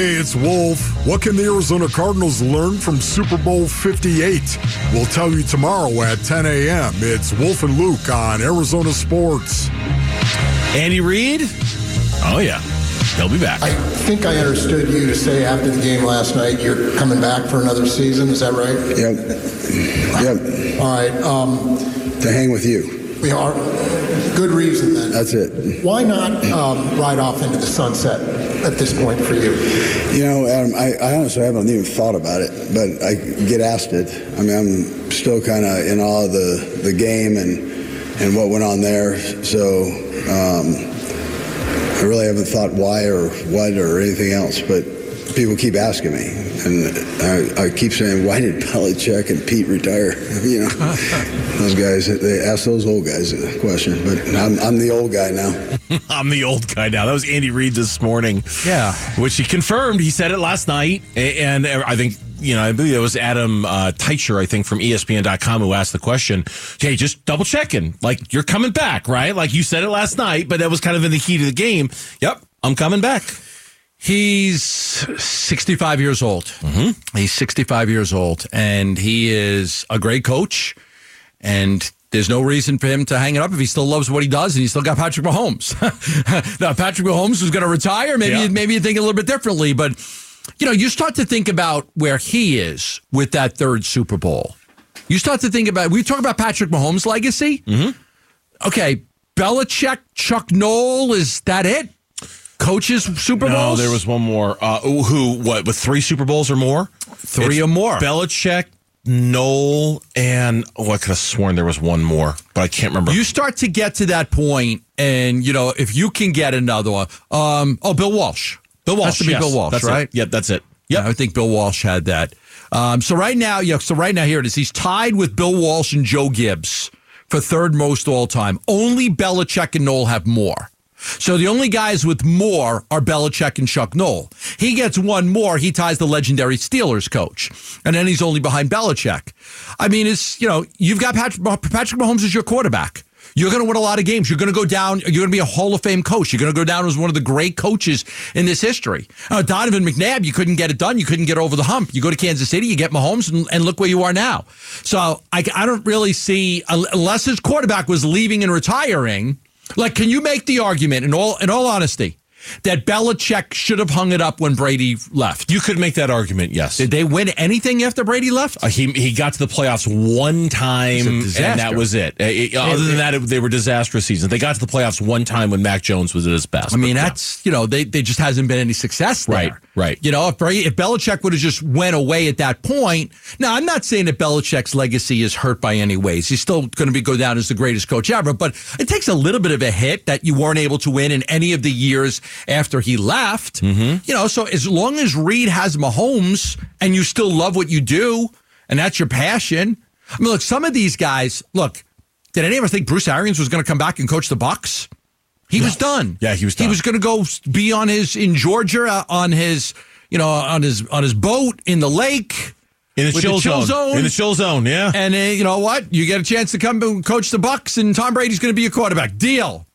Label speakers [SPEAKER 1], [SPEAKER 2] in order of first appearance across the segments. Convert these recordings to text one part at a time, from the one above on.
[SPEAKER 1] Hey, it's Wolf. What can the Arizona Cardinals learn from Super Bowl 58? We'll tell you tomorrow at 10 a.m. It's Wolf and Luke on Arizona Sports.
[SPEAKER 2] Andy Reid? Oh, yeah. He'll be back.
[SPEAKER 3] I think I understood you to say after the game last night you're coming back for another season. Is that right?
[SPEAKER 4] Yep. Yep.
[SPEAKER 3] All right. Um,
[SPEAKER 4] To hang with you.
[SPEAKER 3] We are good reason then.
[SPEAKER 4] That's it.
[SPEAKER 3] Why not um, ride off into the sunset at this point for you?
[SPEAKER 4] You know, Adam, I, I honestly haven't even thought about it, but I get asked it. I mean, I'm still kind of in awe of the, the game and and what went on there. So um, I really haven't thought why or what or anything else, but people keep asking me. And I, I keep saying, why did Belichick and Pete retire? You know, those guys, they ask those old guys the question, but I'm, I'm the old guy now.
[SPEAKER 2] I'm the old guy now. That was Andy Reid this morning.
[SPEAKER 5] Yeah.
[SPEAKER 2] Which he confirmed. He said it last night. And I think, you know, I believe it was Adam uh, Teicher, I think, from ESPN.com who asked the question. Hey, just double checking. Like, you're coming back, right? Like you said it last night, but that was kind of in the heat of the game. Yep, I'm coming back.
[SPEAKER 5] He's 65 years old. Mm-hmm. He's 65 years old, and he is a great coach. And there's no reason for him to hang it up if he still loves what he does, and he's still got Patrick Mahomes. now, Patrick Mahomes was going to retire. Maybe
[SPEAKER 2] Yeah.
[SPEAKER 5] maybe you think a little bit differently, but you know, you start to think about where he is with that third Super Bowl. You start to think about. We talk about Patrick Mahomes' legacy. Mm-hmm. Okay, Belichick, Chuck Noll, is that it? Coaches Super
[SPEAKER 2] No,
[SPEAKER 5] Bowls.
[SPEAKER 2] there was one more. Uh, who, what, with three Super Bowls or more?
[SPEAKER 5] Three
[SPEAKER 2] It's
[SPEAKER 5] or more.
[SPEAKER 2] Belichick, Noll, and, oh, I could have sworn there was one more, but I can't remember.
[SPEAKER 5] You start to get to that point, and you know if you can get another one. Um, oh, Bill Walsh.
[SPEAKER 2] Bill Walsh.
[SPEAKER 5] Has to be
[SPEAKER 2] yes.
[SPEAKER 5] Bill Walsh,
[SPEAKER 2] That's
[SPEAKER 5] right?
[SPEAKER 2] It. Yep, that's it.
[SPEAKER 5] Yeah, I think Bill Walsh had that. Um, so right now, yeah. So right now, here it is. He's tied with Bill Walsh and Joe Gibbs for third most all time. Only Belichick and Noll have more. So the only guys with more are Belichick and Chuck Noll. He gets one more. He ties the legendary Steelers coach, and then he's only behind Belichick. I mean, it's you know you've got Patrick, Patrick Mahomes as your quarterback. You're going to win a lot of games. You're going to go down. You're going to be a Hall of Fame coach. You're going to go down as one of the great coaches in this history. Uh, Donovan McNabb, you couldn't get it done. You couldn't get over the hump. You go to Kansas City, you get Mahomes, and, and look where you are now. So I, I don't really see unless his quarterback was leaving and retiring. Like, can you make the argument in all in all honesty that Belichick should have hung it up when Brady left?
[SPEAKER 2] You could make that argument, yes.
[SPEAKER 5] Did they win anything after Brady left?
[SPEAKER 2] Uh, he he got to the playoffs one time, and that was it. Uh, it- other than that, it, they were disastrous seasons. They got to the playoffs one time when Mac Jones was at his best.
[SPEAKER 5] I mean,
[SPEAKER 2] But, yeah.
[SPEAKER 5] that's you know, they they just hasn't been any success there.
[SPEAKER 2] Right, right.
[SPEAKER 5] You know, if Brady, if Belichick would have just went away at that point. Now, I'm not saying that Belichick's legacy is hurt by any ways. He's still going to be go down as the greatest coach ever. But it takes a little bit of a hit that you weren't able to win in any of the years after he left.
[SPEAKER 2] Mm-hmm.
[SPEAKER 5] You know, so as long as Reid has Mahomes and you still love what you do, and that's your passion. I mean, look, some of these guys. Look, did any of us think Bruce Arians was going to come back and coach the Bucs? He was done.
[SPEAKER 2] Yeah, he was
[SPEAKER 5] He was going to go be on his in Georgia uh, on his you know on his on his boat in the lake.
[SPEAKER 2] in the chill,
[SPEAKER 5] the chill
[SPEAKER 2] zone.
[SPEAKER 5] zone.
[SPEAKER 2] in the chill zone, yeah.
[SPEAKER 5] And uh, you know what? You get a chance to come and coach the Bucs, and Tom Brady's going to be your quarterback. Deal.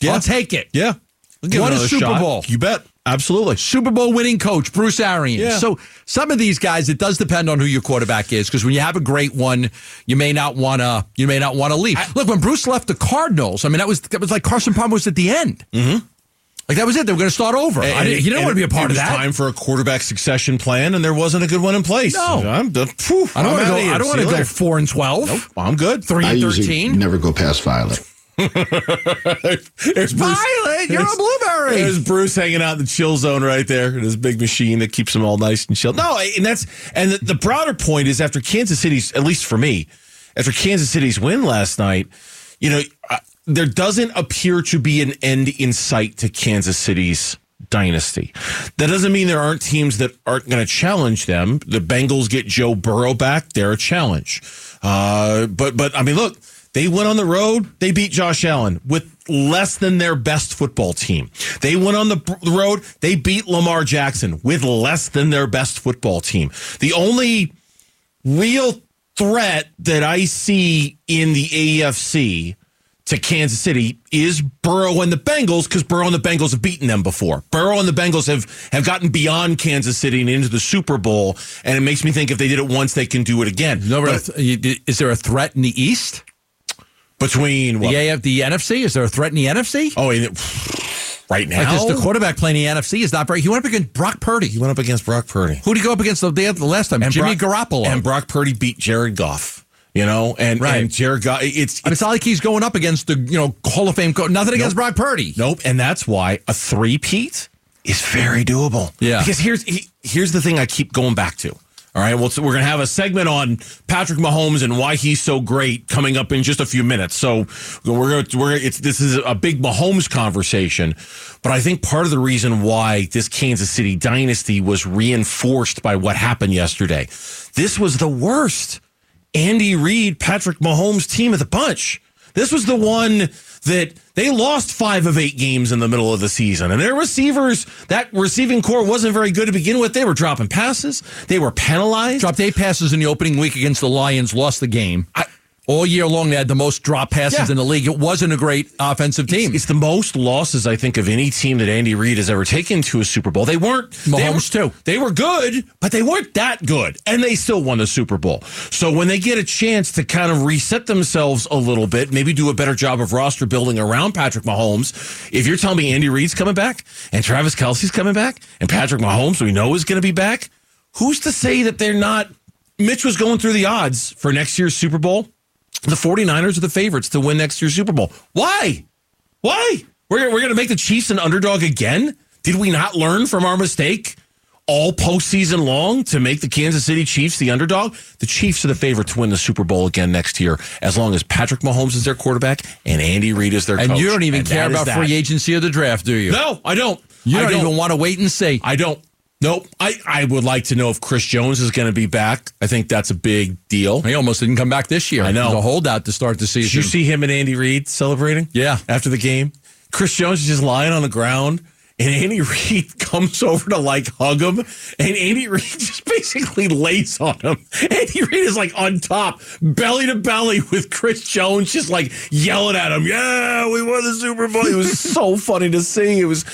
[SPEAKER 2] Yeah.
[SPEAKER 5] I'll take it.
[SPEAKER 2] yeah,
[SPEAKER 5] What a Super
[SPEAKER 2] shot.
[SPEAKER 5] Bowl.
[SPEAKER 2] You bet, absolutely.
[SPEAKER 5] Super Bowl winning coach Bruce Arians.
[SPEAKER 2] Yeah.
[SPEAKER 5] So some of these guys, it does depend on who your quarterback is, because when you have a great one, you may not want to. You may not want to leave. Look, when Bruce left the Cardinals, I mean that was that was like Carson Palmer was at the end. Mm-hmm. Like that was it. They were going to start over. I didn't, he didn't
[SPEAKER 2] And
[SPEAKER 5] want to be a part
[SPEAKER 2] it
[SPEAKER 5] of
[SPEAKER 2] was
[SPEAKER 5] that.
[SPEAKER 2] Time for a quarterback succession plan, and there wasn't a good one in place.
[SPEAKER 5] No.
[SPEAKER 2] I'm done. Phew,
[SPEAKER 5] I don't want to go. I don't want to go four and twelve.
[SPEAKER 2] Nope, I'm good.
[SPEAKER 5] Three
[SPEAKER 6] I
[SPEAKER 5] and
[SPEAKER 6] usually
[SPEAKER 5] thirteen.
[SPEAKER 6] never go past Violet.
[SPEAKER 2] There's Bruce.
[SPEAKER 5] Violet, you're a blueberry.
[SPEAKER 2] There's Bruce hanging out in the chill zone right there in his big machine that keeps him all nice and chill. No, and that's and the, the broader point is after Kansas City's, at least for me, after Kansas City's win last night, you know, uh, there doesn't appear to be an end in sight to Kansas City's dynasty. That doesn't mean there aren't teams that aren't going to challenge them. The Bengals get Joe Burrow back; they're a challenge. Uh, but but I mean, look, they went on the road. They beat Josh Allen with less than their best football team. They went on the road. They beat Lamar Jackson with less than their best football team. The only real threat that I see in the AFC to Kansas City is Burrow and the Bengals because Burrow and the Bengals have beaten them before. Burrow and the Bengals have have gotten beyond Kansas City and into the Super Bowl, and it makes me think if they did it once, they can do it again. But
[SPEAKER 5] is there a threat in the East?
[SPEAKER 2] Between what?
[SPEAKER 5] The AF, the NFC? Is there a threat in the NFC?
[SPEAKER 2] Oh, right now
[SPEAKER 5] Like the quarterback playing the NFC is not very. He went up against Brock Purdy.
[SPEAKER 2] he went up against Brock Purdy.
[SPEAKER 5] Who did he go up against the, the last time? And Jimmy
[SPEAKER 2] Brock,
[SPEAKER 5] Garoppolo.
[SPEAKER 2] and Brock Purdy beat Jared Goff. You know, and
[SPEAKER 5] Right.
[SPEAKER 2] and Jared Goff. It's,
[SPEAKER 5] I mean, it's not like he's going up against the you know Hall of Fame. Co- nothing against Brock Purdy.
[SPEAKER 2] Nope, and that's why a three-peat is very doable.
[SPEAKER 5] Yeah.
[SPEAKER 2] because here's he, here's the thing I keep going back to. All right, well, so we're gonna have a segment on Patrick Mahomes and why he's so great coming up in just a few minutes. So we're we're it's this is a big Mahomes conversation, but I think part of the reason why this Kansas City dynasty was reinforced by what happened yesterday, this was the worst Andy Reid, Patrick Mahomes team of the bunch. This was the one that they lost five of eight games in the middle of the season. And their receivers, that receiving corps wasn't very good to begin with. They were dropping passes, they were penalized.
[SPEAKER 5] Dropped eight passes in the opening week against the Lions. Lost the game.
[SPEAKER 2] I-
[SPEAKER 5] All year long, they had the most drop passes
[SPEAKER 2] Yeah.
[SPEAKER 5] in the league. It wasn't a great offensive team.
[SPEAKER 2] It's the most losses, I think, of any team that Andy Reid has ever taken to a Super Bowl. They weren't they
[SPEAKER 5] Mahomes,
[SPEAKER 2] were,
[SPEAKER 5] too.
[SPEAKER 2] They were good, but they weren't that good, and they still won the Super Bowl. So when they get a chance to kind of reset themselves a little bit, maybe do a better job of roster building around Patrick Mahomes. If you're telling me Andy Reid's coming back and Travis Kelce's coming back and Patrick Mahomes we know is going to be back, who's to say that they're not? Mitch was going through the odds for next year's Super Bowl. The 49ers are the favorites to win next year's Super We're Why? Why? We're, we're going to make the Chiefs an underdog again? Did we not learn from our mistake all postseason long to make the Kansas City Chiefs the underdog? The Chiefs are the favorite to win the Super Bowl again next year, as long as Patrick Mahomes is their quarterback and Andy Reid is their
[SPEAKER 5] and
[SPEAKER 2] coach.
[SPEAKER 5] you don't even
[SPEAKER 2] And
[SPEAKER 5] care about free agency or the draft, do you?
[SPEAKER 2] No, I don't.
[SPEAKER 5] You
[SPEAKER 2] I
[SPEAKER 5] don't, even want to wait and see.
[SPEAKER 2] I don't. Nope. I, I would like to know if Chris Jones is going to be back. I think that's a big deal.
[SPEAKER 5] he almost didn't come back this year.
[SPEAKER 2] I know.
[SPEAKER 5] He was a holdout to start the season.
[SPEAKER 2] Did you see him and Andy Reid celebrating?
[SPEAKER 5] Yeah.
[SPEAKER 2] After the game, Chris Jones is just lying on the ground, and Andy Reid comes over to like hug him, and Andy Reid just basically lays on him. Andy Reid is like on top, belly to belly with Chris Jones, just like yelling at him. Yeah, we won the Super Bowl. It was so funny to see. It was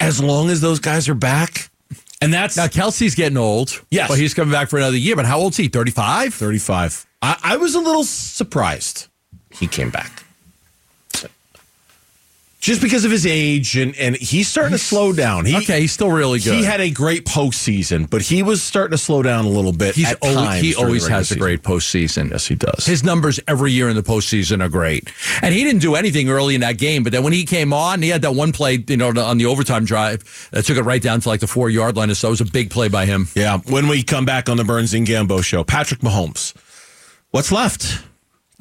[SPEAKER 2] as long as those guys are back, and that's
[SPEAKER 5] Now Kelce's getting old.
[SPEAKER 2] Yes.
[SPEAKER 5] but he's coming back for another year. But how old's he? Thirty-five.
[SPEAKER 2] 35. I, I was a little surprised he came back. Just because of his age and, and he's starting to slow down. He,
[SPEAKER 5] Okay, he's still really good.
[SPEAKER 2] He had a great postseason, but he was starting to slow down a little bit.
[SPEAKER 5] He's
[SPEAKER 2] at
[SPEAKER 5] always,
[SPEAKER 2] times
[SPEAKER 5] he always has a great postseason.
[SPEAKER 2] Yes, he does.
[SPEAKER 5] His numbers every year in the postseason are great. And he didn't do anything early in that game, but then when he came on, he had that one play, you know, on the overtime drive that took it right down to like the four yard line so. It was a big play by him.
[SPEAKER 2] yeah. When we come back on the Burns and Gambo show, Patrick Mahomes. What's left?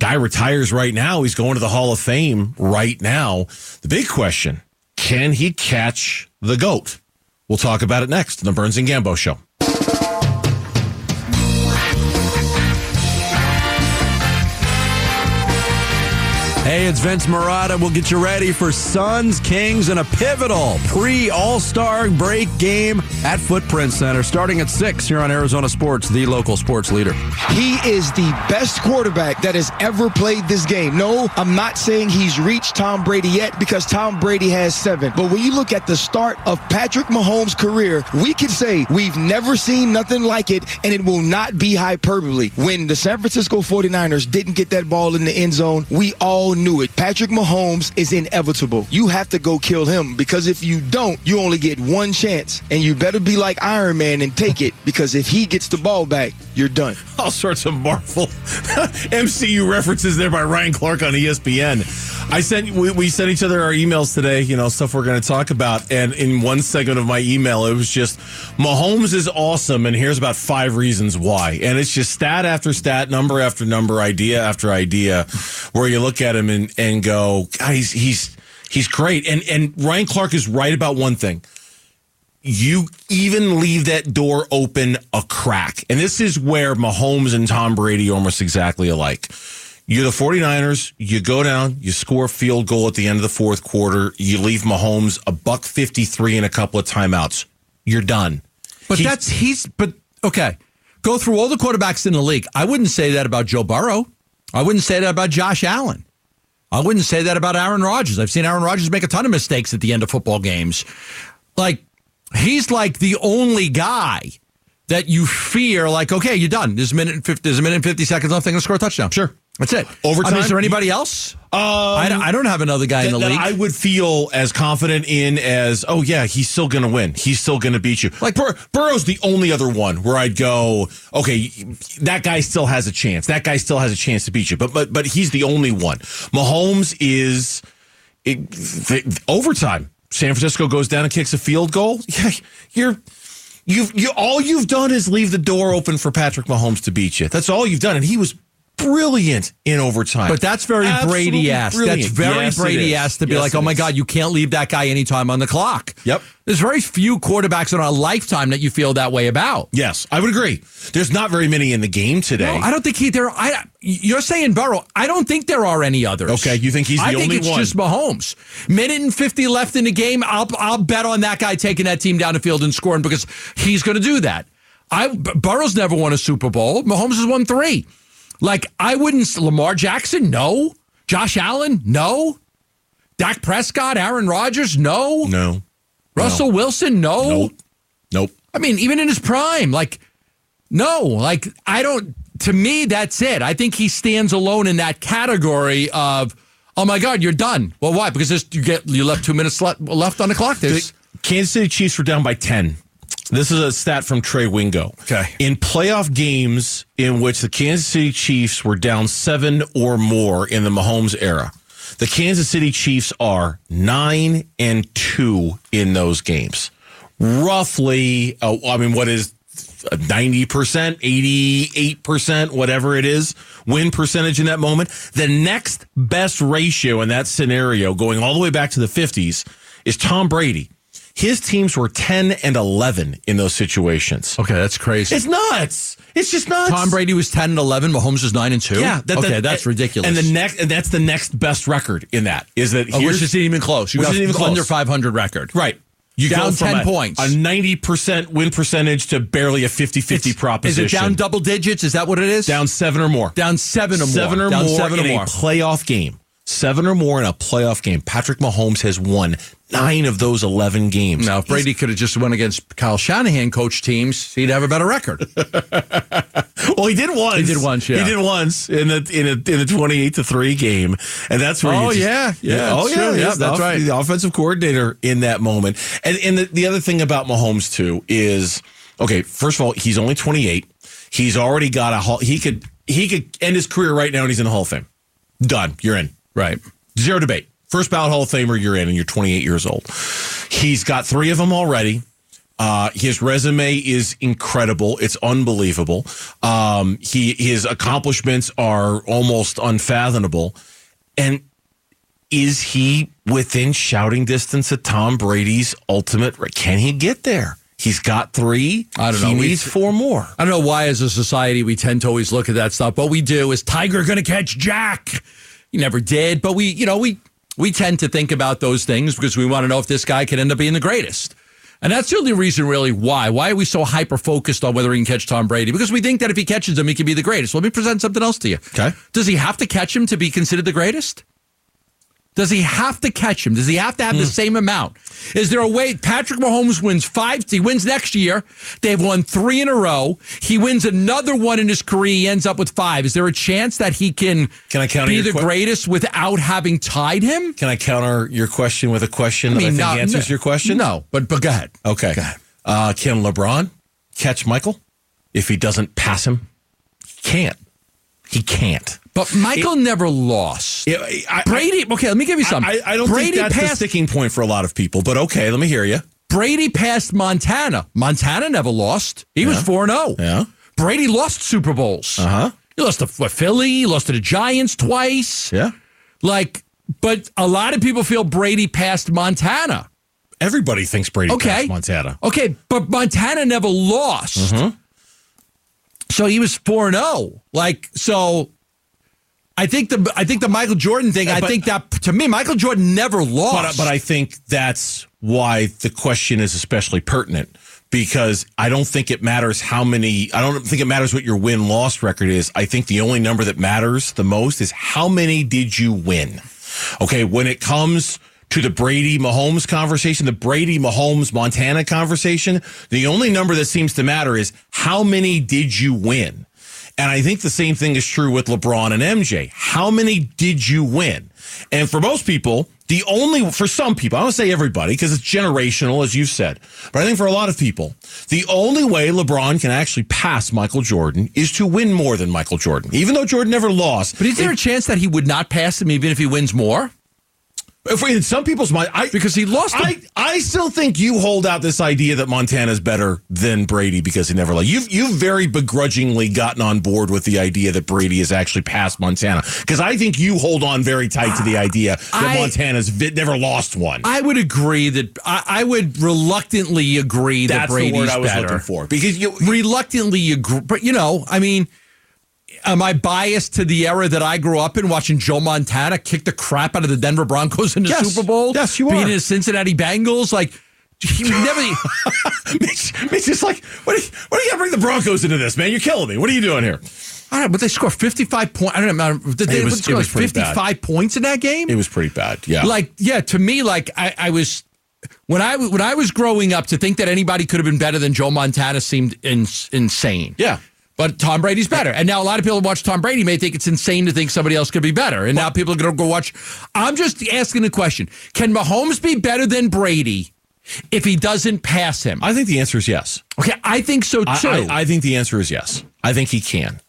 [SPEAKER 2] Guy retires right now. He's going to the Hall of Fame right now. The big question can he catch the GOAT? We'll talk about it next on the Burns and Gambo show.
[SPEAKER 6] Hey, it's Vince Marotta. We'll get you ready for Suns Kings and a pivotal pre All Star break game at Footprint Center starting at 6 here on Arizona Sports, the local sports leader.
[SPEAKER 7] He is the best quarterback that has ever played this game. No, I'm not saying he's reached Tom Brady yet because Tom Brady has seven. But when you look at the start of Patrick Mahomes' career, we can say we've never seen nothing like it, and it will not be hyperbole. When the San Francisco 49ers didn't get that ball in the end zone, we all knew it. Patrick Mahomes is inevitable. You have to go kill him because if you don't, you only get one chance, and you better be like Iron Man and take it because if he gets the ball back, you're done.
[SPEAKER 2] all sorts of Marvel MCU references there by Ryan Clark on ESPN. I sent we, we sent each other our emails today, you know, stuff we're going to talk about. And in one segment of my email, it was just Mahomes is awesome, and here's about five reasons why. And it's just stat after stat, number after number, idea after idea, where you look at him and, and go, he's he's he's great. And and Ryan Clark is right about one thing you even leave that door open a crack. And this is where Mahomes and Tom Brady are almost exactly alike. You're the 49ers, you go down, you score a field goal at the end of the fourth quarter, you leave Mahomes a buck 53 and a couple of timeouts. You're done.
[SPEAKER 5] But
[SPEAKER 2] He's-
[SPEAKER 5] that's he's but okay. Go through all the quarterbacks in the league. I wouldn't say that about Joe Burrow. I wouldn't say that about Josh Allen. I wouldn't say that about Aaron Rodgers. I've seen Aaron Rodgers make a ton of mistakes at the end of football games. Like he's like the only guy that you fear. Like, okay, you're done. There's a minute and 50, there's a minute and fifty seconds left. They're going to score a touchdown.
[SPEAKER 2] Sure.
[SPEAKER 5] That's it.
[SPEAKER 2] Overtime?
[SPEAKER 5] I mean, is there anybody else?
[SPEAKER 2] Um,
[SPEAKER 5] I, don't, I don't have another guy in the league.
[SPEAKER 2] I would feel as confident in as, oh yeah, he's still going to win. He's still going to beat you. Like Bur- Burrow's the only other one where I'd go, okay, that guy still has a chance. That guy still has a chance to beat you. But but but he's the only one. Mahomes is it, the, overtime. San Francisco goes down and kicks a field goal. Yeah, you're. You've you all you've done is leave the door open for Patrick Mahomes to beat you. That's all you've done, and he was brilliant in overtime.
[SPEAKER 5] But that's very
[SPEAKER 2] Absolutely
[SPEAKER 5] Brady ass. That's very
[SPEAKER 2] Yes,
[SPEAKER 5] Brady ass to be
[SPEAKER 2] Yes,
[SPEAKER 5] like, oh my
[SPEAKER 2] is.
[SPEAKER 5] God, you can't leave that guy anytime on the clock.
[SPEAKER 2] Yep.
[SPEAKER 5] There's very few quarterbacks in our lifetime that you feel that way about.
[SPEAKER 2] Yes, I would agree. There's not very many in the game today.
[SPEAKER 5] No, I don't think he there. I you're saying Burrow. I don't think there are any others.
[SPEAKER 2] Okay, you think he's the
[SPEAKER 5] I think
[SPEAKER 2] only
[SPEAKER 5] it's
[SPEAKER 2] one?
[SPEAKER 5] just Mahomes. Minute and fifty left in the game. I'll I'll bet on that guy taking that team down the field and scoring because he's going to do that. I Burrow's never won a Super Bowl. Mahomes has won three. Like I wouldn't. Lamar Jackson, no. Josh Allen, no. Dak Prescott, Aaron Rodgers, no.
[SPEAKER 2] no,
[SPEAKER 5] Russell Wilson, no.
[SPEAKER 2] nope, nope.
[SPEAKER 5] I mean, even in his prime, like, no, like, I don't, to me, that's it. I think he stands alone in that category of, oh my God, you're done. Well, why? Because you get, you left two minutes le- left on the clock. There's,
[SPEAKER 2] The Kansas City Chiefs were down by 10. This is a stat from Trey Wingo.
[SPEAKER 5] Okay.
[SPEAKER 2] In playoff games in which the Kansas City Chiefs were down seven or more in the Mahomes era, the Kansas City Chiefs are nine and two in those games. Roughly, uh, I mean, what is 90%, 88%, whatever it is, win percentage in that moment. The next best ratio in that scenario, going all the way back to the 50s, is Tom Brady. His teams were 10 and 11 in those situations.
[SPEAKER 5] okay, that's crazy.
[SPEAKER 2] It's nuts. It's just nuts.
[SPEAKER 5] Tom Brady was 10 and 11. Mahomes was 9 and 2.
[SPEAKER 2] Yeah, that-
[SPEAKER 5] okay,
[SPEAKER 2] that-
[SPEAKER 5] that's ridiculous.
[SPEAKER 2] And the next, and that's the next best record in that is that
[SPEAKER 5] Oh, which isn't even close. You got
[SPEAKER 2] even close.
[SPEAKER 5] under 500 record.
[SPEAKER 2] right. You
[SPEAKER 5] Down
[SPEAKER 2] go from
[SPEAKER 5] 10
[SPEAKER 2] a,
[SPEAKER 5] points.
[SPEAKER 2] a 90% win percentage to barely a 50-50
[SPEAKER 5] It's-
[SPEAKER 2] proposition.
[SPEAKER 5] Is it down double digits? Is that what it is?
[SPEAKER 2] down seven or more.
[SPEAKER 5] down seven or more.
[SPEAKER 2] seven or
[SPEAKER 5] down
[SPEAKER 2] more
[SPEAKER 5] seven
[SPEAKER 2] in
[SPEAKER 5] or more.
[SPEAKER 2] a playoff game. Seven or more in a playoff game. Patrick Mahomes has won nine of those 11 games.
[SPEAKER 5] Now, if Brady could have just went against Kyle Shanahan coach teams, he'd have a better record.
[SPEAKER 2] Well, he did once.
[SPEAKER 5] He did once, yeah.
[SPEAKER 2] He did once in the in a in the 28 to 3 game. And that's where
[SPEAKER 5] Oh,
[SPEAKER 2] just-
[SPEAKER 5] yeah. Yeah,
[SPEAKER 2] Oh yeah,
[SPEAKER 5] true.
[SPEAKER 2] yeah,
[SPEAKER 5] Yeah, that's
[SPEAKER 2] off-
[SPEAKER 5] right.
[SPEAKER 2] The offensive coordinator in that moment. And and the, the other thing about Mahomes too is okay, first of all, he's only 28. He's already got a hall he could he could end his career right now and he's in the Hall of Fame. Done. You're in.
[SPEAKER 5] Right.
[SPEAKER 2] Zero debate. First ballot Hall of Famer, you're in, and you're 28 years old. He's got three of them already. Uh, his resume is incredible. It's unbelievable. Um, he his accomplishments are almost unfathomable. And is he within shouting distance of Tom Brady's ultimate? Can he get there? He's got three.
[SPEAKER 5] I don't
[SPEAKER 2] He
[SPEAKER 5] know. We-
[SPEAKER 2] needs four more.
[SPEAKER 5] I don't know why, as a society, we tend to always look at that stuff. What we do is Tiger going to catch Jack. He never did, but we, you know, we we tend to think about those things because we want to know if this guy can end up being the greatest. And that's the only reason, really, why. Why are we so hyper focused on whether he can catch Tom Brady? Because we think that if he catches him, he can be the greatest. Let me present something else to you.
[SPEAKER 2] Okay.
[SPEAKER 5] Does he have to catch him to be considered the greatest? Does he have to catch him? Does he have to have the same amount? Is there a way Patrick Mahomes wins five? He wins next year. They've won three in a row. He wins another one in his career. He ends up with five. Is there a chance that he can,
[SPEAKER 2] Can I counter
[SPEAKER 5] be the
[SPEAKER 2] que-
[SPEAKER 5] greatest without having tied him?
[SPEAKER 2] Can I counter your question with a question that I think
[SPEAKER 5] no-
[SPEAKER 2] answers
[SPEAKER 5] no-
[SPEAKER 2] your question?
[SPEAKER 5] No, but but go ahead.
[SPEAKER 2] Okay.
[SPEAKER 5] Go ahead.
[SPEAKER 2] Uh, can LeBron catch Michael if he doesn't pass him? He can't. He can't.
[SPEAKER 5] But Michael never lost.
[SPEAKER 2] Yeah, I-
[SPEAKER 5] Brady. Okay, let me give you something.
[SPEAKER 2] I, I don't
[SPEAKER 5] Brady
[SPEAKER 2] think that's the
[SPEAKER 5] passed.
[SPEAKER 2] sticking point for a lot of people, but okay, let me hear you.
[SPEAKER 5] Brady passed Montana. Montana never lost. He was four and zero.
[SPEAKER 2] Yeah.
[SPEAKER 5] Brady lost Super Bowls.
[SPEAKER 2] Uh huh.
[SPEAKER 5] He lost to Philly. He lost to the Giants twice.
[SPEAKER 2] Yeah.
[SPEAKER 5] Like, but a lot of people feel Brady passed Montana.
[SPEAKER 2] Everybody thinks Brady
[SPEAKER 5] Okay.
[SPEAKER 2] passed Montana.
[SPEAKER 5] Okay, but Montana never lost.
[SPEAKER 2] Mm-hmm.
[SPEAKER 5] So he was 4 0. Like, so I think the I think the Michael Jordan thing, I
[SPEAKER 2] But-
[SPEAKER 5] think that to me, Michael Jordan never
[SPEAKER 2] But,
[SPEAKER 5] lost.
[SPEAKER 2] but I think that's why the question is especially pertinent because I don't think it matters how many, I don't think it matters what your win loss record is. I think the only number that matters the most is how many did you win? Okay, when it comes to the Brady Mahomes conversation, the Brady Mahomes Montana conversation, the only number that seems to matter is how many did you win? And I think the same thing is true with LeBron and MJ. How many did you win? And for most people, the only, for some people, I don't say everybody because it's generational, as you've said, but I think for a lot of people, the only way LeBron can actually pass Michael Jordan is to win more than Michael Jordan, even though Jordan never lost.
[SPEAKER 5] But is there a chance that he would not pass him even if he wins more?
[SPEAKER 2] If in some people's mind, I,
[SPEAKER 5] Because he lost him.
[SPEAKER 2] I, I still think you hold out this idea that Montana's better than Brady because he never like you've you've very begrudgingly gotten on board with the idea that Brady has actually passed Montana because I think you hold on very tight to the idea that
[SPEAKER 5] I-
[SPEAKER 2] Montana's vi- never lost one.
[SPEAKER 5] I would agree that I, I would reluctantly agree that
[SPEAKER 2] That's
[SPEAKER 5] Brady's
[SPEAKER 2] the word I was
[SPEAKER 5] better.
[SPEAKER 2] looking for because you
[SPEAKER 5] reluctantly agree, but you know, I mean, am I biased to the era that I grew up in, watching Joe Montana kick the crap out of the Denver Broncos in the
[SPEAKER 2] Yes.
[SPEAKER 5] Super Bowl?
[SPEAKER 2] Yes, you
[SPEAKER 5] being
[SPEAKER 2] are.
[SPEAKER 5] in the Cincinnati Bengals, like he never.
[SPEAKER 2] Mitch, Mitch is like, what do you, what do you to bring the Broncos into this, man? You're killing me. What are you doing here?
[SPEAKER 5] I don't know, but they scored fifty-five points. I don't know. Did they
[SPEAKER 2] It was-
[SPEAKER 5] score,
[SPEAKER 2] it was pretty
[SPEAKER 5] fifty-five points in that game?
[SPEAKER 2] It was pretty bad. Yeah.
[SPEAKER 5] like yeah to me like I, I was when I when I was growing up to think that anybody could have been better than Joe Montana seemed in, insane.
[SPEAKER 2] Yeah.
[SPEAKER 5] But Tom Brady's better. And now a lot of people who watch Tom Brady may think it's insane to think somebody else could be better. And now people are going to go watch. I'm just asking the question Can Mahomes be better than Brady if he doesn't pass him?
[SPEAKER 2] I think the answer is yes.
[SPEAKER 5] Okay, I think so
[SPEAKER 2] I,
[SPEAKER 5] too.
[SPEAKER 2] I, I think the answer is yes. I think he can,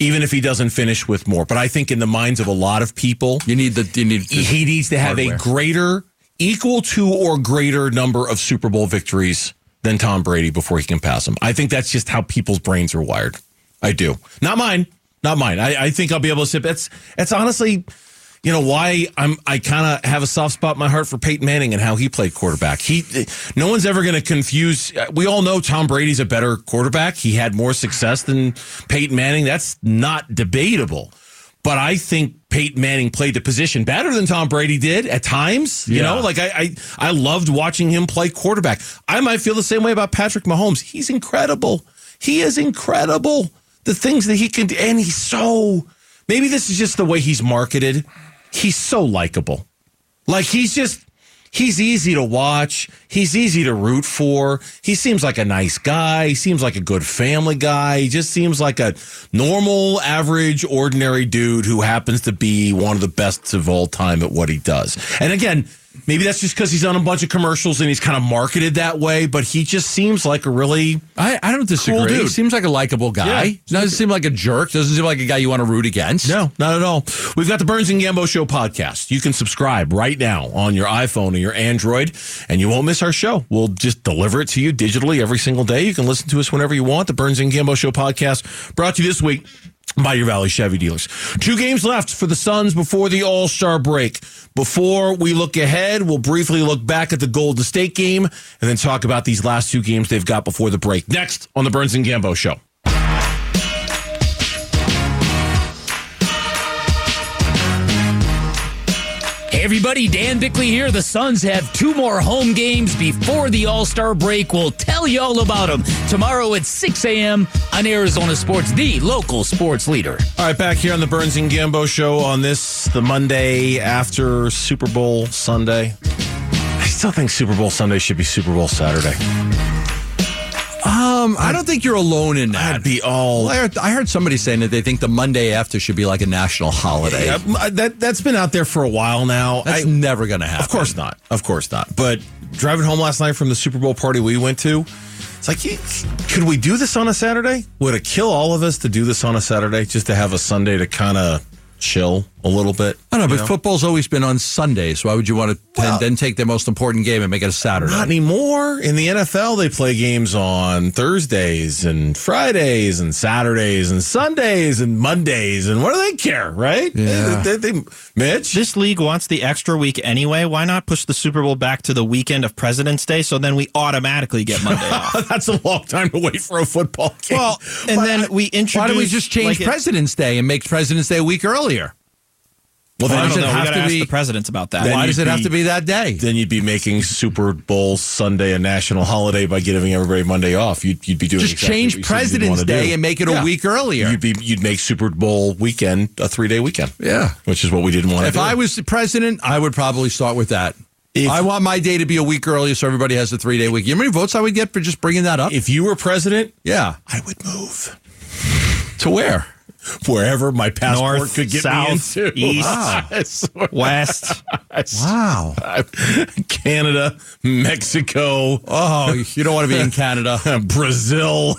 [SPEAKER 2] even if he doesn't finish with more. But I think in the minds of a lot of people,
[SPEAKER 5] you need the. You need the
[SPEAKER 2] he needs to have
[SPEAKER 5] hardware.
[SPEAKER 2] a greater, equal to or greater number of Super Bowl victories than Tom Brady before he can pass him. I think that's just how people's brains are wired. I do. Not mine. Not mine. I, I think I'll be able to sit. That's that's honestly, you know, why I'm I kind of have a soft spot in my heart for Peyton Manning and how he played quarterback. He, no one's ever going to confuse. Uh, we all know Tom Brady's a better quarterback. He had more success than Peyton Manning. That's not debatable. But I think Peyton Manning played the position better than Tom Brady did at times. You
[SPEAKER 5] Yeah.
[SPEAKER 2] know, like I, I I loved watching him play quarterback. I might feel the same way about Patrick Mahomes. He's incredible. He is incredible. The things that he can do, and he's so. Maybe this is just the way he's marketed. He's so likable. Like he's just. He's easy to watch. He's easy to root for. He seems like a nice guy. He seems like a good family guy. He just seems like a normal, average, ordinary dude who happens to be one of the best of all time at what he does. And again, maybe that's just because he's on a bunch of commercials and he's kind of marketed that way, but he just seems like a really
[SPEAKER 5] I, I don't disagree.
[SPEAKER 2] Cool dude.
[SPEAKER 5] He seems like a likable guy.
[SPEAKER 2] Yeah.
[SPEAKER 5] Doesn't seem like a jerk. Doesn't seem like a guy you want to root against.
[SPEAKER 2] No, not at all. We've got the Burns and Gambo Show podcast. You can subscribe right now on your iPhone or your Android, and you won't miss our show. We'll just deliver it to you digitally every single day. You can listen to us whenever you want. The Burns and Gambo Show podcast brought to you this week by your Valley Chevy dealers. Two games left for the Suns before the All Star break. Before we look ahead, we'll briefly look back at the Golden State game and then talk about these last two games they've got before the break. Next on the Burns and Gambo Show.
[SPEAKER 8] Everybody, Dan Bickley here. The Suns have two more home games before the All Star break. We'll tell you all about them tomorrow at 6 a.m. on Arizona Sports, the local sports leader.
[SPEAKER 2] All right, back here on the Burns and Gambo show on this, the Monday after Super Bowl Sunday. I still think Super Bowl Sunday should be Super Bowl Saturday.
[SPEAKER 5] Um, I don't think you're alone in that.
[SPEAKER 2] I'd be all.
[SPEAKER 5] I heard, I heard somebody saying that they think the Monday after should be like a national holiday.
[SPEAKER 2] Yeah, that, that's been out there for a while now.
[SPEAKER 5] That's
[SPEAKER 2] I-
[SPEAKER 5] never going to happen.
[SPEAKER 2] Of course not. Of course not. But driving home last night from the Super Bowl party we went to, it's like, could we do this on a Saturday? Would it kill all of us to do this on a Saturday just to have a Sunday to kind of chill a little bit?
[SPEAKER 5] I don't know,
[SPEAKER 2] You
[SPEAKER 5] but football's always been on Sundays. Why would you want to
[SPEAKER 2] Well-
[SPEAKER 5] then, then take their most important game and make it a Saturday?
[SPEAKER 2] Not anymore. In the NFL, they play games on Thursdays and Fridays and Saturdays and Sundays and Mondays. And what do they care, right?
[SPEAKER 5] Yeah.
[SPEAKER 2] They, they, they- Mitch?
[SPEAKER 9] This league wants the extra week anyway. Why not push the Super Bowl back to the weekend of President's Day so then we automatically get Monday off?
[SPEAKER 2] That's a long time to wait for a football game.
[SPEAKER 9] Well, and then we introduce.
[SPEAKER 5] Why don't we just change
[SPEAKER 9] like, it-
[SPEAKER 5] President's Day and make President's Day a week earlier?
[SPEAKER 2] Well,
[SPEAKER 5] Why
[SPEAKER 2] then
[SPEAKER 5] does
[SPEAKER 9] don't
[SPEAKER 5] it. Have
[SPEAKER 9] ask
[SPEAKER 5] be?
[SPEAKER 9] the presidents about that.
[SPEAKER 5] Why does it have to be that day?
[SPEAKER 2] Then you'd be making Super Bowl Sunday a national holiday by giving everybody Monday off. You'd, you'd be doing
[SPEAKER 5] Just
[SPEAKER 2] exactly
[SPEAKER 5] change President's Day
[SPEAKER 2] do.
[SPEAKER 5] and make it a week earlier.
[SPEAKER 2] You'd be you'd make Super Bowl weekend a three day weekend.
[SPEAKER 5] Yeah.
[SPEAKER 2] which is what we didn't want to do.
[SPEAKER 5] If
[SPEAKER 2] do.
[SPEAKER 5] I was the president, I would probably start with that.
[SPEAKER 2] If-
[SPEAKER 5] I want my day to be a week earlier so everybody has a three day week. You know how many votes I would get for just bringing that up?
[SPEAKER 2] if you were president,
[SPEAKER 5] yeah.
[SPEAKER 2] I would move
[SPEAKER 5] To where?
[SPEAKER 2] Wherever my passport
[SPEAKER 9] North,
[SPEAKER 2] could get
[SPEAKER 9] south,
[SPEAKER 2] me into.
[SPEAKER 9] east,
[SPEAKER 2] I swear.
[SPEAKER 9] West.
[SPEAKER 5] Wow.
[SPEAKER 2] Canada, Mexico,
[SPEAKER 5] Oh, you don't want to be in Canada.
[SPEAKER 2] Brazil,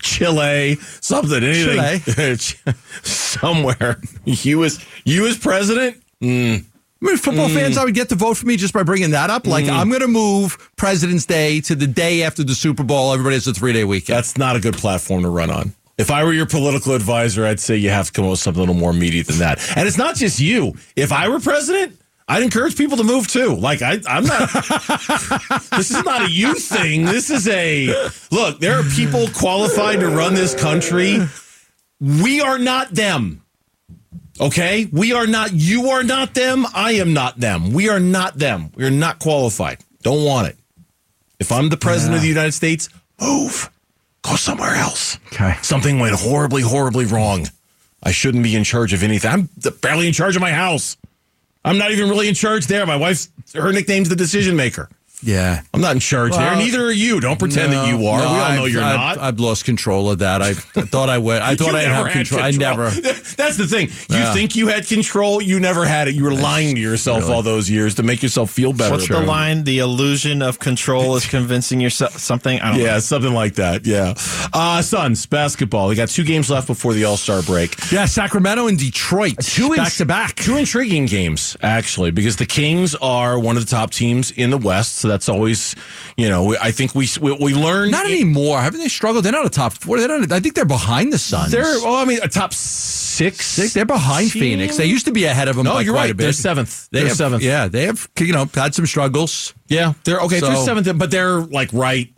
[SPEAKER 2] Chile, something, anything, somewhere. You as you as president, mm.
[SPEAKER 5] I mean, football fans, mm. I would get to vote for me just by bringing that up. Like, mm. I'm going to move President's Day to the day after the Super Bowl. Everybody has a three day weekend.
[SPEAKER 2] that's not a good platform to run on. If I were your political advisor, I'd say you have to come up with something a little more meaty than that. And it's not just you. If I were president, I'd encourage people to move too. Like I, I'm not. this is not a you thing. This is a look. There are people qualified to run this country. We are not them. Okay, we are not. You are not them. I am not them. We are not them. We are not qualified. Don't want it. If I'm the president of the United States, move. Go somewhere else.
[SPEAKER 5] Okay.
[SPEAKER 2] Something went horribly, horribly wrong. I shouldn't be in charge of anything. I'm barely in charge of my house. I'm not even really in charge there. My wife's her nickname's the decision maker.
[SPEAKER 5] Yeah.
[SPEAKER 2] I'm not in charge
[SPEAKER 5] Well,
[SPEAKER 2] there. Neither are you. Don't pretend that you are.
[SPEAKER 5] No,
[SPEAKER 2] we all know
[SPEAKER 5] I've-
[SPEAKER 2] you're
[SPEAKER 5] I've-
[SPEAKER 2] not.
[SPEAKER 5] I've lost control of that. I, I thought I would. I thought I'd
[SPEAKER 2] never
[SPEAKER 5] have
[SPEAKER 2] had
[SPEAKER 5] control. I never.
[SPEAKER 2] That's the thing. You
[SPEAKER 5] Yeah.
[SPEAKER 2] think you had control. You never had it. You were lying to yourself
[SPEAKER 5] really-
[SPEAKER 2] all those years to make yourself feel better.
[SPEAKER 9] What's the line? The illusion of control is convincing yourself something. I don't
[SPEAKER 2] Yeah,
[SPEAKER 9] know.
[SPEAKER 2] something like that. Yeah. Uh, Suns basketball. We got two games left before the All Star break.
[SPEAKER 5] Yeah, Sacramento and Detroit.
[SPEAKER 2] Two
[SPEAKER 5] back to back.
[SPEAKER 2] Two intriguing games, actually, because the Kings are one of the top teams in the West. So that's always, you know, I think we we, we learned.
[SPEAKER 5] Not anymore. Haven't they struggled? They're not a top four. They're not. I think they're behind the Suns.
[SPEAKER 2] They're, well, I mean, a top six.
[SPEAKER 5] Six. They're behind
[SPEAKER 2] team?
[SPEAKER 5] Phoenix. They used to be ahead of them
[SPEAKER 2] No,
[SPEAKER 5] by
[SPEAKER 2] you're
[SPEAKER 5] quite
[SPEAKER 2] right.
[SPEAKER 5] a bit.
[SPEAKER 2] They're seventh.
[SPEAKER 5] They
[SPEAKER 2] They're
[SPEAKER 5] have,
[SPEAKER 2] seventh.
[SPEAKER 5] Yeah, they have you know had some struggles.
[SPEAKER 2] Yeah, they're okay. they're seventh, but they're like right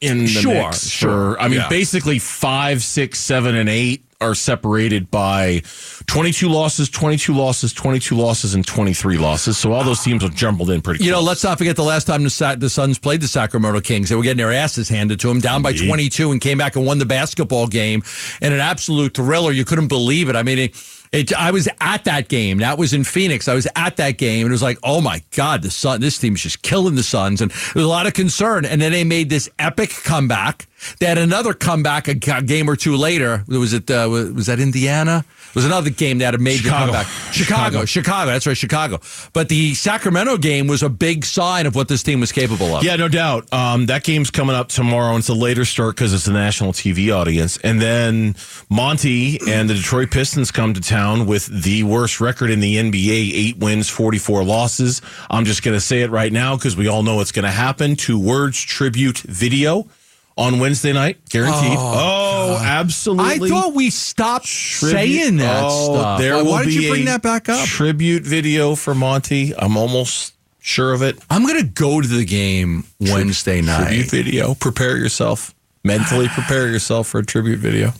[SPEAKER 2] in the
[SPEAKER 5] Sure,
[SPEAKER 2] mix.
[SPEAKER 5] sure,
[SPEAKER 2] I mean,
[SPEAKER 5] yeah.
[SPEAKER 2] basically five, six, seven, and eight are separated by 22 losses, 22 losses, 22 losses, and 23 losses. So all those teams are jumbled in pretty.
[SPEAKER 5] You know, let's not forget the last time the, Sa- the Suns played the Sacramento Kings. They were getting their asses handed to them, down by 22, and came back and won the basketball game in an absolute thriller. You couldn't believe it. I mean, it, it, I was at that game. That was in Phoenix. I was at that game, and it was like, oh my God, the Sun, this team is just killing the Suns, and there was a lot of concern. And then they made this epic comeback. They had another comeback a game or two later. Was it uh, was that Indiana? Was another game that had a major
[SPEAKER 2] Chicago.
[SPEAKER 5] comeback. Chicago, Chicago. That's right, Chicago. But the Sacramento game was a big sign of what this team was capable of.
[SPEAKER 2] Yeah, no doubt. Um, that game's coming up tomorrow, and it's a later start because it's a national TV audience. And then Monty and the Detroit Pistons come to town with the worst record in the NBA: eight wins, forty-four losses. I'm just going to say it right now because we all know it's going to happen. Two words: tribute video on Wednesday night, guaranteed. Oh, oh
[SPEAKER 5] I
[SPEAKER 2] absolutely.
[SPEAKER 5] I thought we stopped
[SPEAKER 2] Tribute-
[SPEAKER 5] saying that
[SPEAKER 2] Oh,
[SPEAKER 5] stuff.
[SPEAKER 2] There
[SPEAKER 5] Why-
[SPEAKER 2] will
[SPEAKER 5] Why did
[SPEAKER 2] be
[SPEAKER 5] you bring
[SPEAKER 2] a
[SPEAKER 5] that back up?
[SPEAKER 2] Tribute video for Monty. I'm almost sure of it.
[SPEAKER 5] I'm going to go to the game Wednesday night.
[SPEAKER 2] Tribute video. Prepare yourself. Mentally prepare yourself for a tribute video.
[SPEAKER 5] I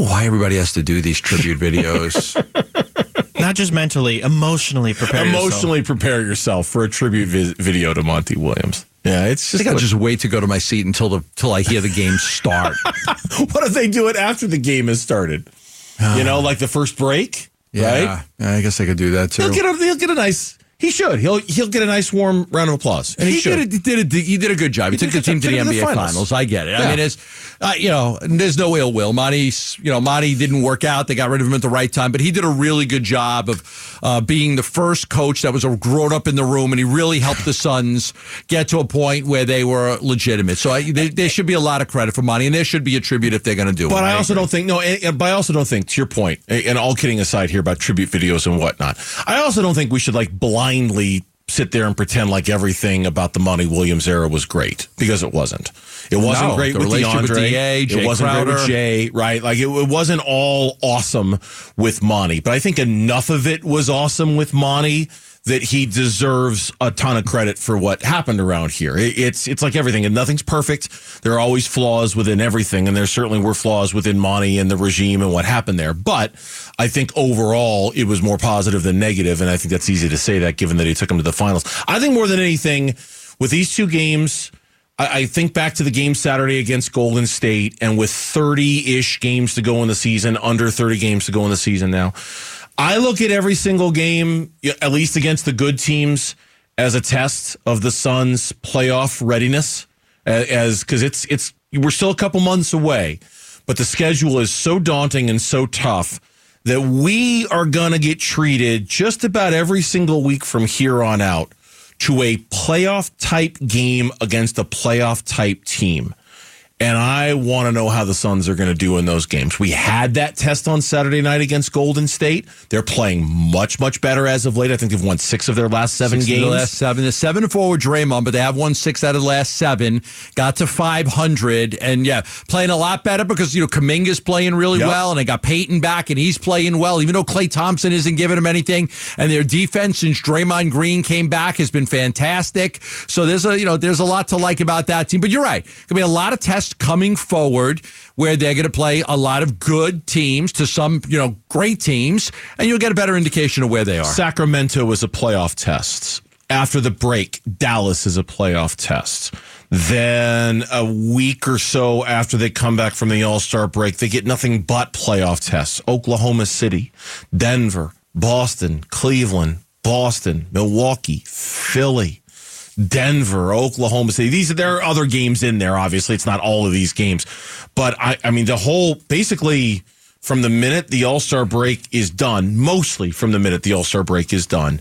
[SPEAKER 5] don't know why everybody has to do these tribute videos.
[SPEAKER 9] Not just mentally, emotionally prepare yourself.
[SPEAKER 2] Emotionally prepare yourself for a tribute vi- video to Monty Williams. Yeah, it's
[SPEAKER 5] I
[SPEAKER 2] just.
[SPEAKER 5] think I'll just wait to go to my seat until the till I hear the game start.
[SPEAKER 2] what if they do it after the game has started? You know, like the first break, right?
[SPEAKER 5] Yeah, I guess I could do that too.
[SPEAKER 2] He'll get a he'll get a nice. He should. He'll he'll get a nice warm round of applause. And he,
[SPEAKER 5] he
[SPEAKER 2] should.
[SPEAKER 5] did, a, did a, he did a good job. He,
[SPEAKER 2] He
[SPEAKER 5] took the team to the
[SPEAKER 2] job. Took it
[SPEAKER 5] NBA
[SPEAKER 2] the
[SPEAKER 5] finals.
[SPEAKER 2] finals.
[SPEAKER 5] I get it. I mean, it's uh, you know, there's no ill will. Monty's, you know, Monty didn't work out. They got rid of him at the right time, but he did a really good job of uh, being the first coach that was a grown up in the room, and he really helped the Suns get to a point where they were legitimate. So I, there, there should be a lot of credit for Monty, and there should be a tribute if they're going to do it.
[SPEAKER 2] But I also
[SPEAKER 5] agree.
[SPEAKER 2] don't think no, and- but I also don't think to your point, and all kidding aside here about tribute videos and whatnot. I also don't think we should like blindly sit there and pretend like everything about the Monty Williams era was great because it wasn't. It wasn't
[SPEAKER 5] No,
[SPEAKER 2] great
[SPEAKER 5] the
[SPEAKER 2] with DeAndre.
[SPEAKER 5] with DA, Jay
[SPEAKER 2] it wasn't great with Jay, right? Like it, it wasn't all awesome with Monty, but I think enough of it was awesome with Monty that he deserves a ton of credit for what happened around here. It- It's it's like everything, and nothing's perfect. There are always flaws within everything, and there certainly were flaws within Monty and the regime and what happened there. But I think overall it was more positive than negative, and I think that's easy to say that given that he took him to the finals. I think more than anything, with these two games. I I think back to the game Saturday against Golden State, and with 30 ish games to go in the season, under 30 games to go in the season now, I look at every single game, at least against the good teams, as a test of the Suns' playoff readiness. As because it's it's we're still a couple months away, but the schedule is so daunting and so tough that we are going to get treated just about every single week from here on out to a playoff type game against a playoff type team. And I want to know how the Suns are going to do in those games. We had that test on Saturday night against Golden State. They're playing much, much better as of late. I think they've won six of their last seven
[SPEAKER 5] Six of
[SPEAKER 2] games.
[SPEAKER 5] The last seven. The seven and four with Draymond, but they have won six out of the last seven. Got to five hundred, and yeah, playing a lot better because you know Kuminga's playing really
[SPEAKER 2] Yep.
[SPEAKER 5] well, and they got Payton back, and he's playing well, even though Klay Thompson isn't giving him anything. And their defense since Draymond Green came back has been fantastic. So there's a you know there's a lot to like about that team. But you're right, gonna be a lot of tests coming forward where they're going to play a lot of good teams to some you know great teams, and you'll get a better indication of where they are.
[SPEAKER 2] Sacramento was a playoff test. After the break, Dallas is a playoff test. Then a week or so after they come back from the All Star break, they get nothing but playoff tests. Oklahoma City, Denver, Boston, Cleveland, Boston, Milwaukee, Philly. Denver, Oklahoma City. These there are other games in there. Obviously, it's not all of these games, but I, I mean the whole basically from the minute the All Star break is done, mostly from the minute the All Star break is done,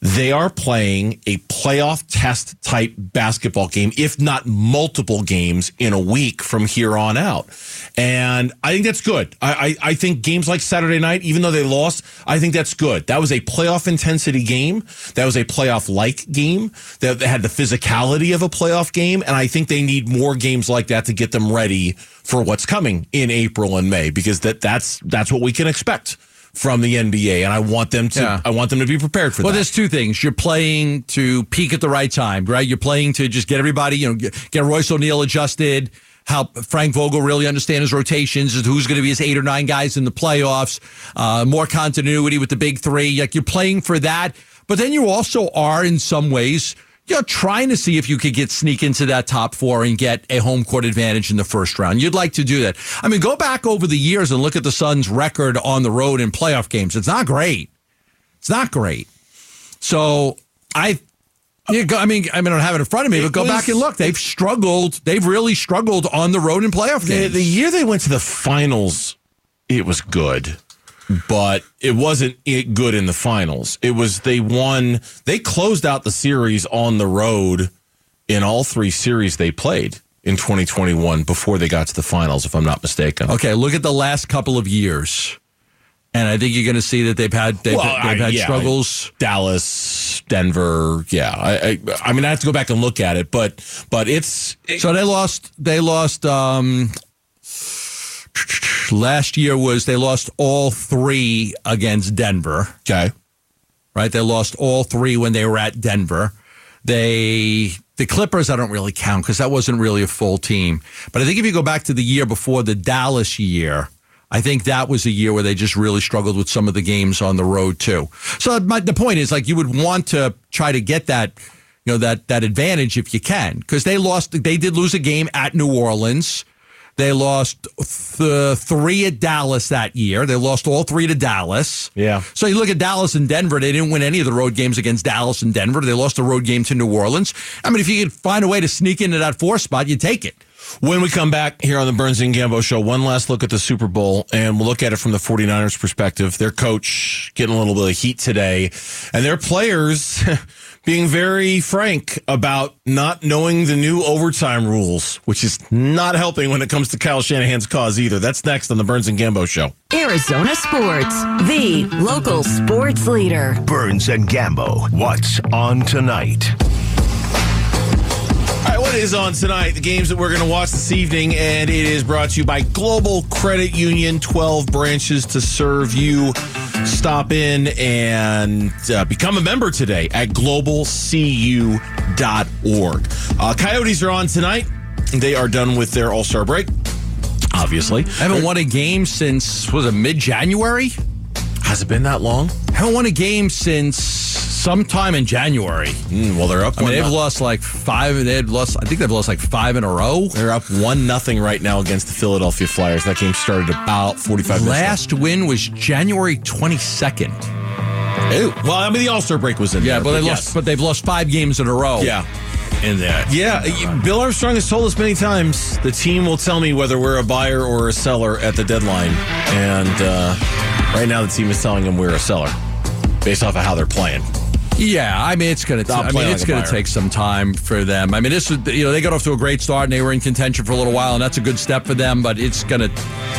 [SPEAKER 2] they are playing a playoff test type basketball game, if not multiple games in a week from here on out. And I think that's good. I, I, I think games like Saturday night, even though they lost, I think that's good. That was a playoff intensity game. That was a playoff like game that had the physicality of a playoff game. And I think they need more games like that to get them ready for what's coming in April and May, because that, that's, that's what we can expect from the NBA, and I want them to.
[SPEAKER 5] Yeah.
[SPEAKER 2] I want them to be prepared for
[SPEAKER 5] Well,
[SPEAKER 2] that.
[SPEAKER 5] Well, there's two things. You're playing to peak at the right time, right? You're playing to just get everybody, you know, get, get Royce O'Neale adjusted, help Frank Vogel really understand his rotations, who's going to be his eight or nine guys in the playoffs, uh, more continuity with the big three. Like you're playing for that, but then you also are in some ways. You know, trying to see if you could get sneak into that top four and get a home court advantage in the first round. You'd like to do that. I mean, go back over the years and look at the Suns' record on the road in playoff games. It's not great. It's not great. So I, yeah, go, I mean, I mean, I don't have it in front of me, but go
[SPEAKER 2] was-
[SPEAKER 5] back and look. They've struggled. They've really struggled on the road in playoff
[SPEAKER 2] the,
[SPEAKER 5] games.
[SPEAKER 2] the year they went to the finals, it was good, but it wasn't it good in the finals. It was they won. They closed out the series on the road in all three series they played in 2021 before they got to the finals, if I'm not mistaken.
[SPEAKER 5] okay, look at the last couple of years, and I think you're going to see that they've had they've,
[SPEAKER 2] Well,
[SPEAKER 5] they've
[SPEAKER 2] I-
[SPEAKER 5] had
[SPEAKER 2] yeah,
[SPEAKER 5] struggles.
[SPEAKER 2] Dallas, Denver, yeah. I, I, I mean, I have to go back and look at it, but but it's
[SPEAKER 5] So they lost. They lost. Um, last year was they lost all three against Denver.
[SPEAKER 2] okay.
[SPEAKER 5] right? They lost all three when they were at Denver. They the Clippers I don't really count because that wasn't really a full team. But I think if you go back to the year before the Dallas year, I think that was a year where they just really struggled with some of the games on the road too. So my, the point is like you would want to try to get that you know that that advantage if you can because they lost they did lose a game at New Orleans. They lost th- three at Dallas that year. They lost all three to Dallas.
[SPEAKER 2] Yeah.
[SPEAKER 5] So you look at Dallas and Denver, they didn't win any of the road games against Dallas and Denver. They lost a road game to New Orleans. I mean, if you could find a way to sneak into that four spot, you take it.
[SPEAKER 2] When we come back here on the Burns and Gambo show, one last look at the Super Bowl, and we'll look at it from the 49ers perspective. Their coach getting a little bit of heat today, and their players being very frank about not knowing the new overtime rules, which is not helping when it comes to Kyle Shanahan's cause either. That's next on the Burns and Gambo show.
[SPEAKER 10] Arizona Sports, the local sports leader.
[SPEAKER 11] Burns and Gambo. What's on tonight?
[SPEAKER 2] Is on tonight? The games that we're going to watch this evening, and it is brought to you by Global Credit Union, 12 branches to serve you. stop in and uh, become a member today at globalcu.org. Uh, Coyotes are on tonight. They are done with their All Star break, obviously.
[SPEAKER 5] I haven't won a game since was it mid January?
[SPEAKER 2] Has it been that long?
[SPEAKER 5] haven't won a game since sometime in January.
[SPEAKER 2] Mm, well, they're up.
[SPEAKER 5] I mean, they've
[SPEAKER 2] no-
[SPEAKER 5] lost like five. They had lost. I think they've lost like five in a row.
[SPEAKER 2] They're up one nothing right now against the Philadelphia Flyers. That game started about forty five minutes.
[SPEAKER 5] Last win was January twenty second.
[SPEAKER 2] Ew. Well, I mean, the All Star break was in
[SPEAKER 5] Yeah,
[SPEAKER 2] there.
[SPEAKER 5] but they
[SPEAKER 2] yes.
[SPEAKER 5] lost. But they've lost five games in a row.
[SPEAKER 2] Yeah.
[SPEAKER 5] in that.
[SPEAKER 2] Yeah, y- Bill Armstrong has told us many times the team will tell me whether we're a buyer or a seller at the deadline. And uh, right now, the team is telling them we're a seller based off of how they're playing.
[SPEAKER 5] Yeah, I mean it's gonna. T- I mean it's gonna
[SPEAKER 2] buyer.
[SPEAKER 5] take some time for them. I mean this is you know they got off to a great start and they were in contention for a little while and that's a good step for them. But it's gonna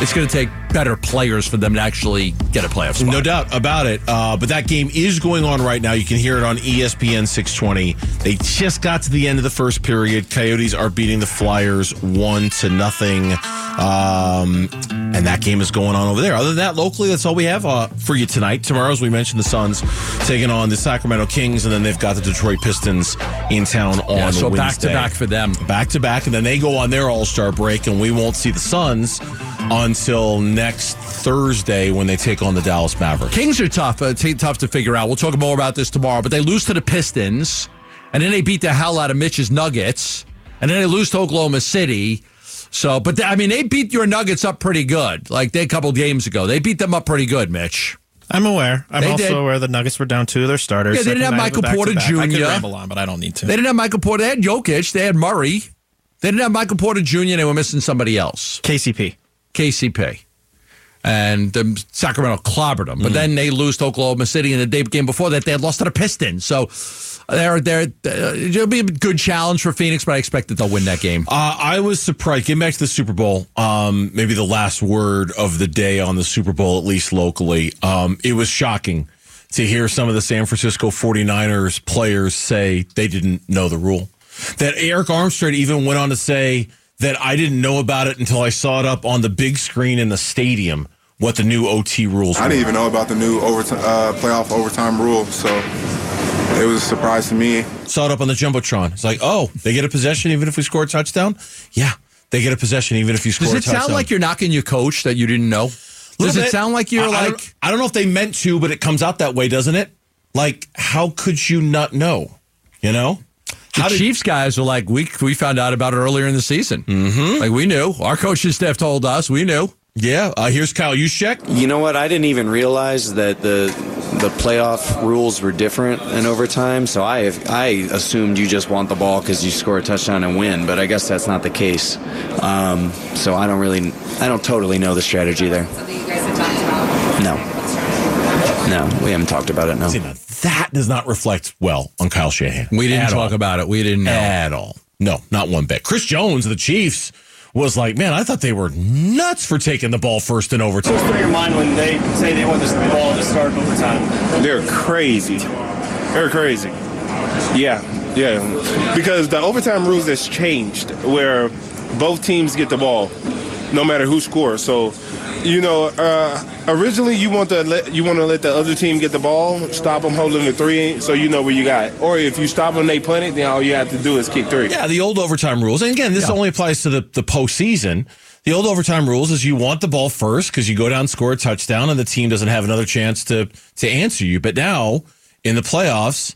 [SPEAKER 5] it's gonna take better players for them to actually get a playoff spot.
[SPEAKER 2] No doubt about it. Uh, but that game is going on right now. You can hear it on ESPN 620. They just got to the end of the first period. Coyotes are beating the Flyers one to nothing. Um, and that game is going on over there. Other than that, locally, that's all we have uh, for you tonight. Tomorrow, as we mentioned, the Suns taking on the Sacramento Kings, and then they've got the Detroit Pistons in town on
[SPEAKER 5] Yeah, so
[SPEAKER 2] Wednesday.
[SPEAKER 5] back to back for them.
[SPEAKER 2] Back to back, and then they go on their All Star break, and we won't see the Suns until next Thursday when they take on the Dallas Mavericks.
[SPEAKER 5] Kings are tough, uh, t- tough to figure out. We'll talk more about this tomorrow. But they lose to the Pistons, and then they beat the hell out of Mitch's Nuggets, and then they lose to Oklahoma City. So, but they, I mean, they beat your Nuggets up pretty good. Like they a couple games ago, they beat them up pretty good, Mitch.
[SPEAKER 9] I'm aware. I'm
[SPEAKER 5] They
[SPEAKER 9] also
[SPEAKER 5] did.
[SPEAKER 9] aware the Nuggets were down two of their starters.
[SPEAKER 5] Yeah, they didn't have
[SPEAKER 9] night of a
[SPEAKER 5] Michael Porter
[SPEAKER 9] back-to-back. I could
[SPEAKER 5] Jr..
[SPEAKER 9] ramble on, but I don't need to.
[SPEAKER 5] They didn't have Michael Porter. They had Jokic. They had Murray. They didn't have Michael Porter Jr. They were missing somebody else.
[SPEAKER 9] KCP.
[SPEAKER 5] KCP. And um, Sacramento clobbered them. But then they lose to Oklahoma City. And the day game before that, they had lost to the Pistons. So they're, they're, uh, it'll be a good challenge for Phoenix, but I expect that they'll win that game.
[SPEAKER 2] Uh, I was surprised. Getting back to the Super Bowl, um, maybe the last word of the day on the Super Bowl, at least locally. Um, it was shocking to hear some of the San Francisco 49ers players say they didn't know the rule. That Arik Armstead even went on to say that I didn't know about it until I saw it up on the big screen in the stadium, what the new OT rules
[SPEAKER 12] I
[SPEAKER 2] were.
[SPEAKER 12] didn't even know about the new overtime, uh, playoff overtime rule, so it was a surprise to me.
[SPEAKER 2] Saw it up on the Jumbotron. It's like, oh, they get a possession even if we score a touchdown? Yeah, they get a possession even if you score a touchdown.
[SPEAKER 5] Does
[SPEAKER 2] a
[SPEAKER 5] it
[SPEAKER 2] touchdown.
[SPEAKER 5] sound like you're knocking your coach that you didn't know? Does
[SPEAKER 2] Little
[SPEAKER 5] it
[SPEAKER 2] bit.
[SPEAKER 5] sound like you're
[SPEAKER 2] I- I
[SPEAKER 5] like.
[SPEAKER 2] don't, I don't know if they meant to, but it comes out that way, doesn't it? Like, how could you not know? You know,
[SPEAKER 5] The Chiefs guys are like, we we found out about it earlier in the season. Mm-hmm. Like we knew. Our coaching staff told us. We knew.
[SPEAKER 2] Yeah. Uh, here's Kyle Juszczyk.
[SPEAKER 13] You know what? I didn't even realize that the the playoff rules were different in overtime. So I I assumed you just want the ball because you score a touchdown and win. But I guess that's not the case. Um, so I don't really, I don't totally know the strategy there. No, no, we haven't talked about it. No.
[SPEAKER 2] That does not reflect well on Kyle Shanahan.
[SPEAKER 5] We didn't
[SPEAKER 2] At
[SPEAKER 5] talk
[SPEAKER 2] all.
[SPEAKER 5] about it. We didn't know.
[SPEAKER 2] at all. No, not one bit. Chris Jones the Chiefs was like, man, I thought they were nuts for taking the ball first in overtime.
[SPEAKER 14] What's through your mind when they say they want this ball to start overtime?
[SPEAKER 15] They're crazy. They're crazy. Yeah, yeah. Because the overtime rules has changed where both teams get the ball, no matter who scores. So, you know, uh, originally you want to let you want to let the other team get the ball, stop them holding the three, so you know where you got. it. Or if you stop them, they punt it, then all you have to do is kick three.
[SPEAKER 2] Yeah, the old overtime rules. And again, this only applies to the, the postseason. The old overtime rules is you want the ball first because you go down, score a touchdown, and the team doesn't have another chance to to answer you. But now in the playoffs,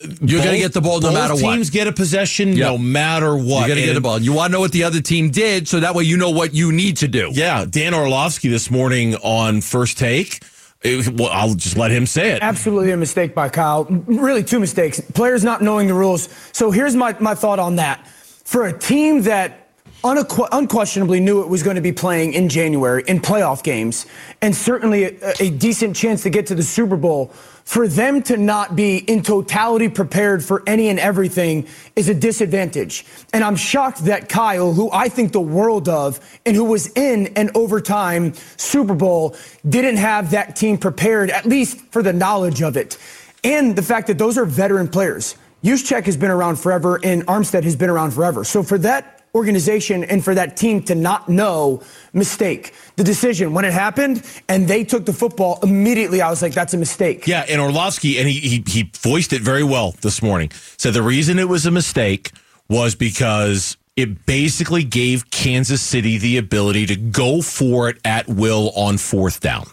[SPEAKER 5] You're going to get the ball no
[SPEAKER 2] both
[SPEAKER 5] matter what.
[SPEAKER 2] Teams get a possession
[SPEAKER 5] Yep.
[SPEAKER 2] no matter what.
[SPEAKER 5] You're going to get
[SPEAKER 2] And-
[SPEAKER 5] the ball. You want to know what the other team did, so that way you know what you need to do.
[SPEAKER 2] Yeah, Dan Orlovsky this morning on First Take. it- well, I'll just let him say it.
[SPEAKER 16] Absolutely a mistake by Kyle. Really, two mistakes. Players not knowing the rules. So here's my, my thought on that. For a team that unequ- unquestionably knew it was going to be playing in January in playoff games, and certainly a, a decent chance to get to the Super Bowl, for them to not be in totality prepared for any and everything is a disadvantage. And I'm shocked that Kyle, who I think the world of and who was in an overtime Super Bowl, didn't have that team prepared, at least for the knowledge of it. And the fact that those are veteran players. Juszczyk has been around forever and Armstead has been around forever. So for that organization and for that team to not know mistake. The decision when it happened and they took the football immediately, I was like, that's a mistake.
[SPEAKER 2] Yeah, and Orlovsky, and he, he he voiced it very well this morning. Said the reason it was a mistake was because it basically gave Kansas City the ability to go for it at will on fourth down,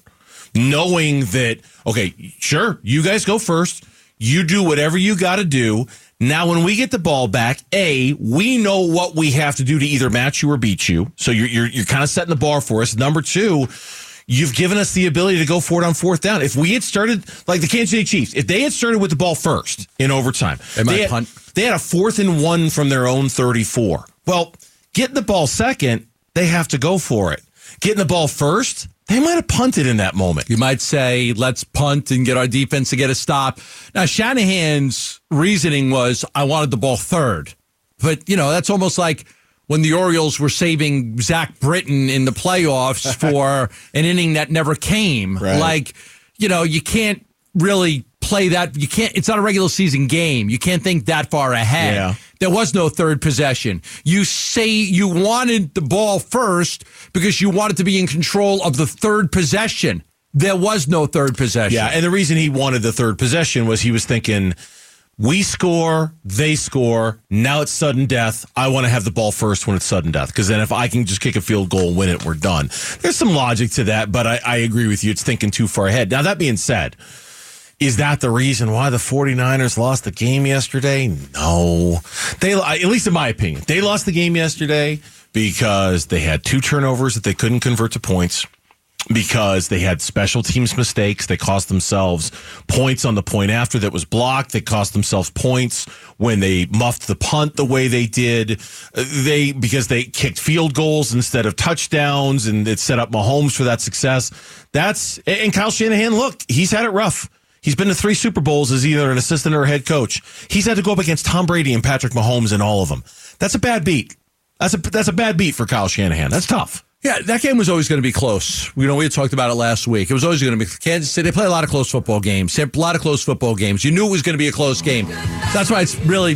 [SPEAKER 2] knowing that okay, sure, you guys go first, you do whatever you got to do. Now, when we get the ball back, A, we know what we have to do to either match you or beat you. So you're, you're, you're kind of setting the bar for us. Number two, you've given us the ability to go for it on fourth down. If we had started, like the Kansas City Chiefs, if they had started with the ball first in overtime,
[SPEAKER 5] They
[SPEAKER 2] had,
[SPEAKER 5] punt.
[SPEAKER 2] they had a fourth and one from their own 34. Well, getting the ball second, they have to go for it. Getting the ball first, they might have punted in that moment.
[SPEAKER 5] You might say, let's punt and get our defense to get a stop. Now, Shanahan's reasoning was, I wanted the ball third. But, you know, that's almost like when the Orioles were saving Zach Britton in the playoffs for an inning that never came.
[SPEAKER 2] Right.
[SPEAKER 5] Like, you know, you can't really play that. You can't, it's not a regular season game. You can't think that far ahead.
[SPEAKER 2] Yeah.
[SPEAKER 5] There was no third possession. You say you wanted the ball first because you wanted to be in control of the third possession. There was no third possession.
[SPEAKER 2] Yeah, and the reason he wanted the third possession was he was thinking, we score, they score. Now it's sudden death. I want to have the ball first when it's sudden death because then if I can just kick a field goal and win it, we're done. There's some logic to that, but I, I agree with you. It's thinking too far ahead. Now, that being said, is that the reason why the 49ers lost the game yesterday? No. They at least in my opinion, they lost the game yesterday because they had two turnovers that they couldn't convert to points because they had special teams mistakes. They cost themselves points on the point after that was blocked. They cost themselves points when they muffed the punt the way they did. They because they kicked field goals instead of touchdowns and it set up Mahomes for that success. That's and Kyle Shanahan, look, he's had it rough. He's been to three Super Bowls as either an assistant or a head coach. He's had to go up against Tom Brady and Patrick Mahomes in all of them. That's a bad beat. That's a that's a bad beat for Kyle Shanahan. That's tough.
[SPEAKER 5] Yeah, that game was always going to be close. You know, we had talked about it last week. It was always going to be Kansas City. They play a lot of close football games. A lot of close football games. You knew it was going to be a close game. That's why it's really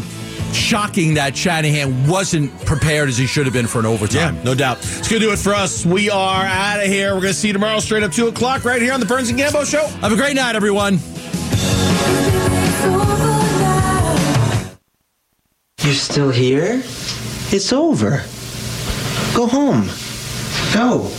[SPEAKER 5] shocking that Shanahan wasn't prepared as he should have been for an overtime.
[SPEAKER 2] Yeah, no doubt. It's going to do it for us. We are out of here. We're going to see you tomorrow straight up 2 o'clock right here on the Burns and Gambo Show.
[SPEAKER 5] Have a great night, everyone.
[SPEAKER 17] You're still here? It's over. Go home. Go.